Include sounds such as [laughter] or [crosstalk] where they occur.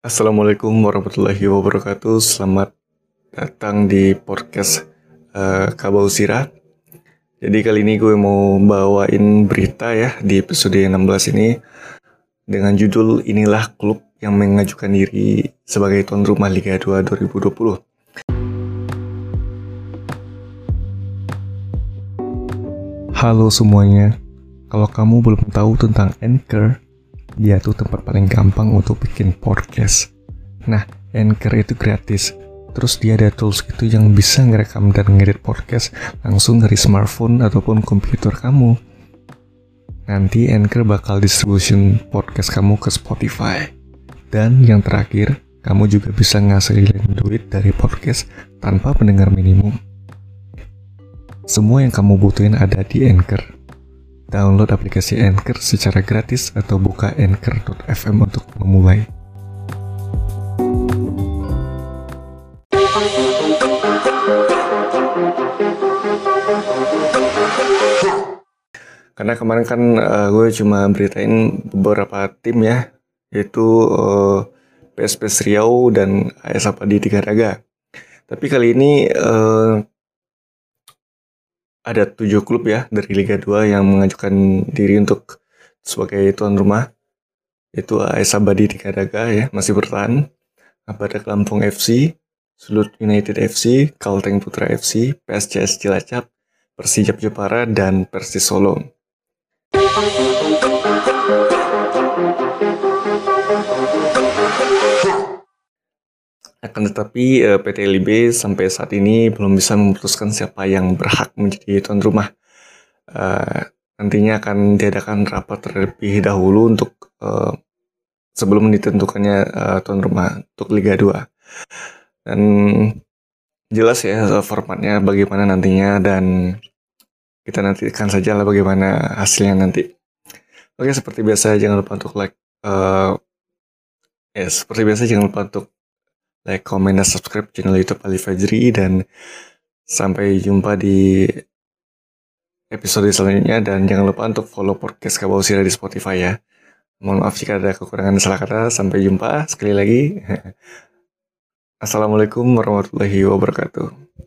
Assalamualaikum warahmatullahi wabarakatuh. Selamat datang di podcast uh, Kabau Sirah. Jadi kali ini gue mau bawain berita ya di episode 16 ini dengan judul Inilah klub yang mengajukan diri sebagai tuan rumah Liga 2 2020. Halo semuanya. Kalau kamu belum tahu tentang Anchor, dia tuh tempat paling gampang untuk bikin podcast. Nah, Anchor itu gratis. Terus dia ada tools gitu yang bisa ngerekam dan ngedit podcast langsung dari smartphone ataupun komputer kamu. Nanti Anchor bakal distribution podcast kamu ke Spotify. Dan yang terakhir, kamu juga bisa ngasilin duit dari podcast tanpa pendengar minimum. Semua yang kamu butuhin ada di Anchor. Download aplikasi Anchor secara gratis atau buka anchor.fm untuk memulai. Karena kemarin kan uh, gue cuma beritain beberapa tim ya, yaitu uh, eh, PSPS Riau dan AS Apadi Tiga Raga. Tapi kali ini uh, ada tujuh klub ya dari Liga 2 yang mengajukan diri untuk sebagai tuan rumah. Itu AS Abadi di Kadaga ya masih bertahan. Abada Lampung FC Sulut United FC Kalteng Putra FC PSCS Cilacap Persijap Jepara dan Persis Solo Akan tetapi eh, PT LIB sampai saat ini belum bisa memutuskan siapa yang berhak menjadi tuan rumah. Uh, nantinya akan diadakan rapat terlebih dahulu untuk uh, sebelum ditentukannya tuan rumah untuk Liga 2. Dan jelas ya formatnya bagaimana nantinya dan kita nantikan saja lah bagaimana hasilnya nanti. Oke seperti biasa jangan lupa untuk like uh, ya seperti biasa jangan lupa untuk like, comment, dan subscribe channel YouTube Ali Fajri dan sampai jumpa di episode selanjutnya dan jangan lupa untuk follow podcast Kabau Sira di Spotify ya. Mohon maaf jika ada kekurangan salah kata. Sampai jumpa sekali lagi. [laughs] Assalamualaikum warahmatullahi wabarakatuh.